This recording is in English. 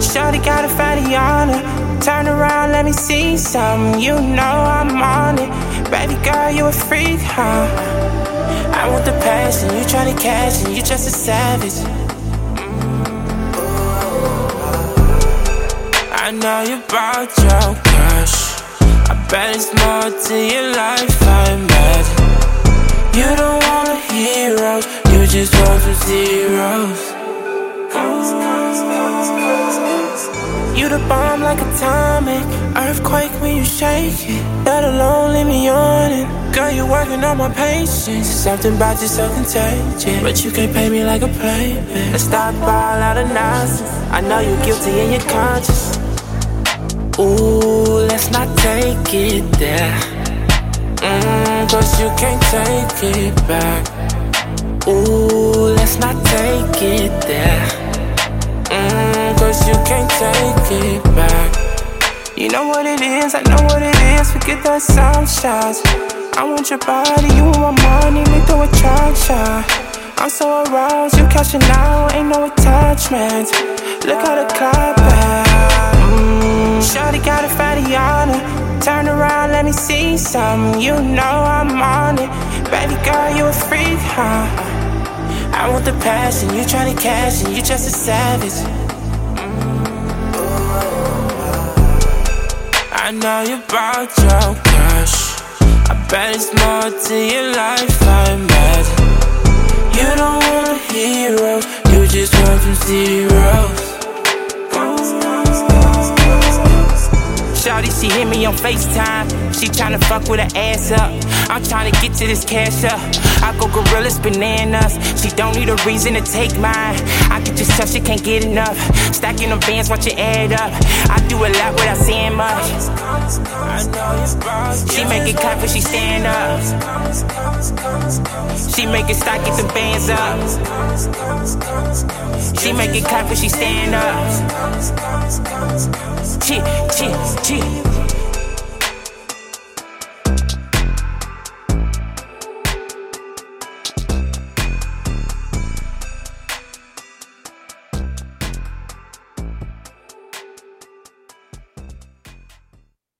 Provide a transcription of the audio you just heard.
Shorty got a fatty on her. Turn around, let me see some. You know I'm on it. Baby girl, you a freak, huh? I want the passion, you tryna cash and you just a savage. Mm. I know you brought your cash. I bet it's more to your life, I imagine. You don't want a hero, you just want some zeros. You the bomb like atomic, earthquake when you shake it. Let alone leave me on it. Girl, you working on my patience. Something about you so contagious, but you can't pay me like a playback. Let's stop all out of nonsense. I know you're guilty and you're conscious. Ooh, let's not take it there. Mmm, cause you can't take it back. Ooh, let's not take it there. Take it back. You know what it is, I know what it is. Forget the sunshots. I want your body, you want my money, make the attraction. I'm so aroused, you catching out, ain't no attachments. Look how the clock back. Mm, Shorty got a fatty on her. Turn around, let me see some. You know I'm on it. Baby girl, you a freak, huh? I want the passion, you tryna cash and you just a savage. Know you brought your cash. I bet it's more to your life, I imagine. You don't want a hero, you just want some zeros. Shawty, she hit me on FaceTime. She tryna fuck with her ass up. I'm tryna get to this cash up. I go gorillas bananas. She don't need a reason to take mine. I can just tell she can't get enough. Stacking them bands, watch it add up. I do a it clap when she stand up. She make it stack, get them bands up. She make it clap when she stand up. Chi, chi, chi.